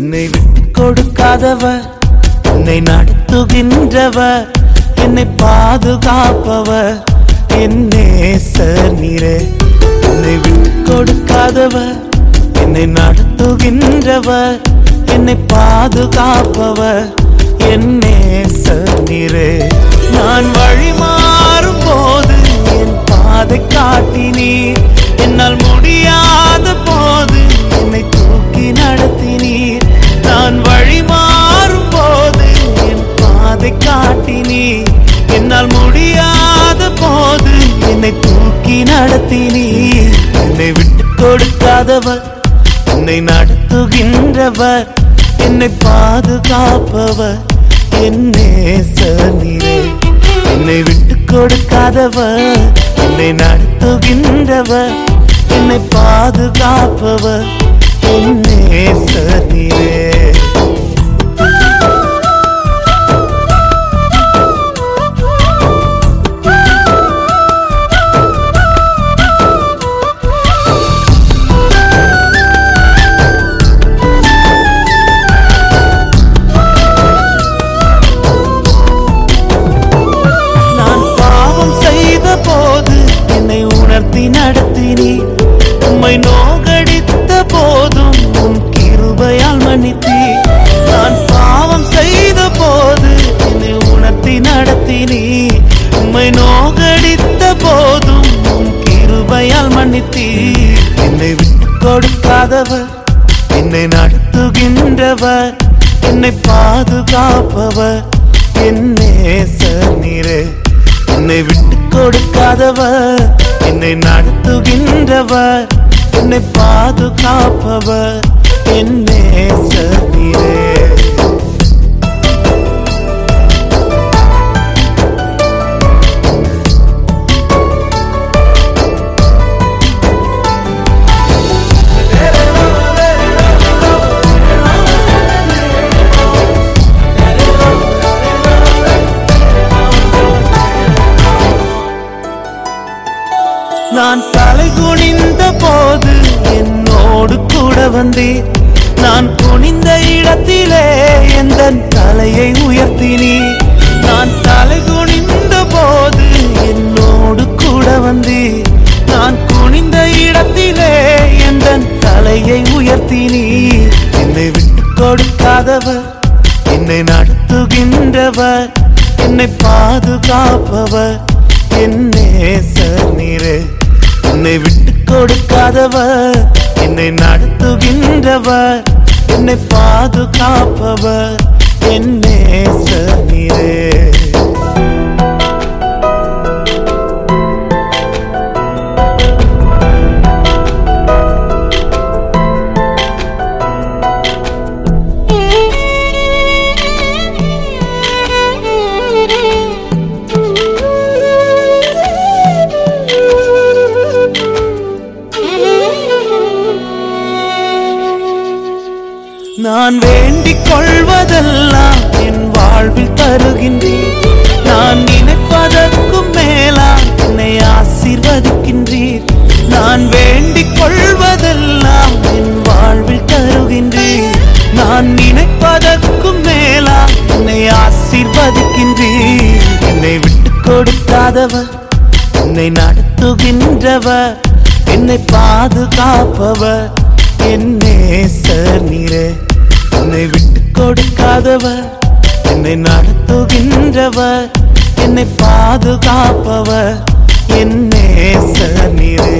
என்னை விட்டு கொடுக்காதவர். என்னை நடத்துகின்றவர். என்னை பாதுகாப்பவர். என் நேசர் நீரே. என்னை விட்டு கொடுக்காதவர். என்னை நடத்துகின்றவர். என்னை பாதுகாப்பவர். என்னே நேசர் நீரே. நான் வழி பாதை காட்டினீர் என்னால் முடியாத போது என்னை தூக்கி நடத்தினி. என்னை விட்டு கொடுக்காதவர் என்னை நடத்துகின்றவர் என்னை பாதுகாப்பவர் என்னே நேசர் என்னை விட்டு கொடுக்காதவர் என்னை நடத்துகின்றவர் என்னை பாதுகாப்பவர் மன்னித்தி. நான் பாவம் செய்த போது என்னை உணர்த்தி நடத்தினி. உம்மை நோகடித்த போதும் உன் கிருபையால் மன்னித்தி. என்னை விட்டு கொடுக்காதவர் என்னை நடத்துகின்றவர் என்னை பாதுகாப்பவர். என் நீரே என்னை விட்டு கொடுக்காதவர். என்னை நடத்துகின்றவர் என்னை பாதுகாப்பவர். என் நான் தலை குனிந்த போது என்னோடு கூட வந்தேன் நான் குனிந்த இடத்திலே எந்த தலையை உயர்த்தினி? நான் தலை குனிந்த போது என்னோடு கூட வந்தி. நான் குனிந்த இடத்திலே எந்த தலையை உயர்த்தினி. என்னை விட்டு கொடுக்காதவர் என்னை நடத்துகின்றவர் என்னை பாதுகாப்பவர். என் நேசர் என்னை விட்டு கொடுக்காதவர் என்னை நடத்துகின்றவர். എന്നെ പാതുകാപ്പവർ എന്നെ സനിരേ நான் வேண்டிக் கொள்வதெல்லாம் என் வாழ்வில் தருகின்றேன். நான் நினைப்பதற்கும் மேலா என்னை ஆசீர்வதிக்கின்றீர். நான் வேண்டிக் கொள்வதெல்லாம் என் வாழ்வில் தருகின்றேன். நான் நினைப்பதற்கும் மேலா என்னை ஆசீர்வதிக்கின்றீர். என்னை விட்டு கொடுக்காதவர் என்னை நடத்துகின்றவர் என்னை பாதுகாப்பவர். என் நேசர் நீரே. என்னை விட்டு கொடுக்காதவர் என்னை நடத்துகின்றவர் என்னை பாதுகாப்பவர் என் நேசர் நிறே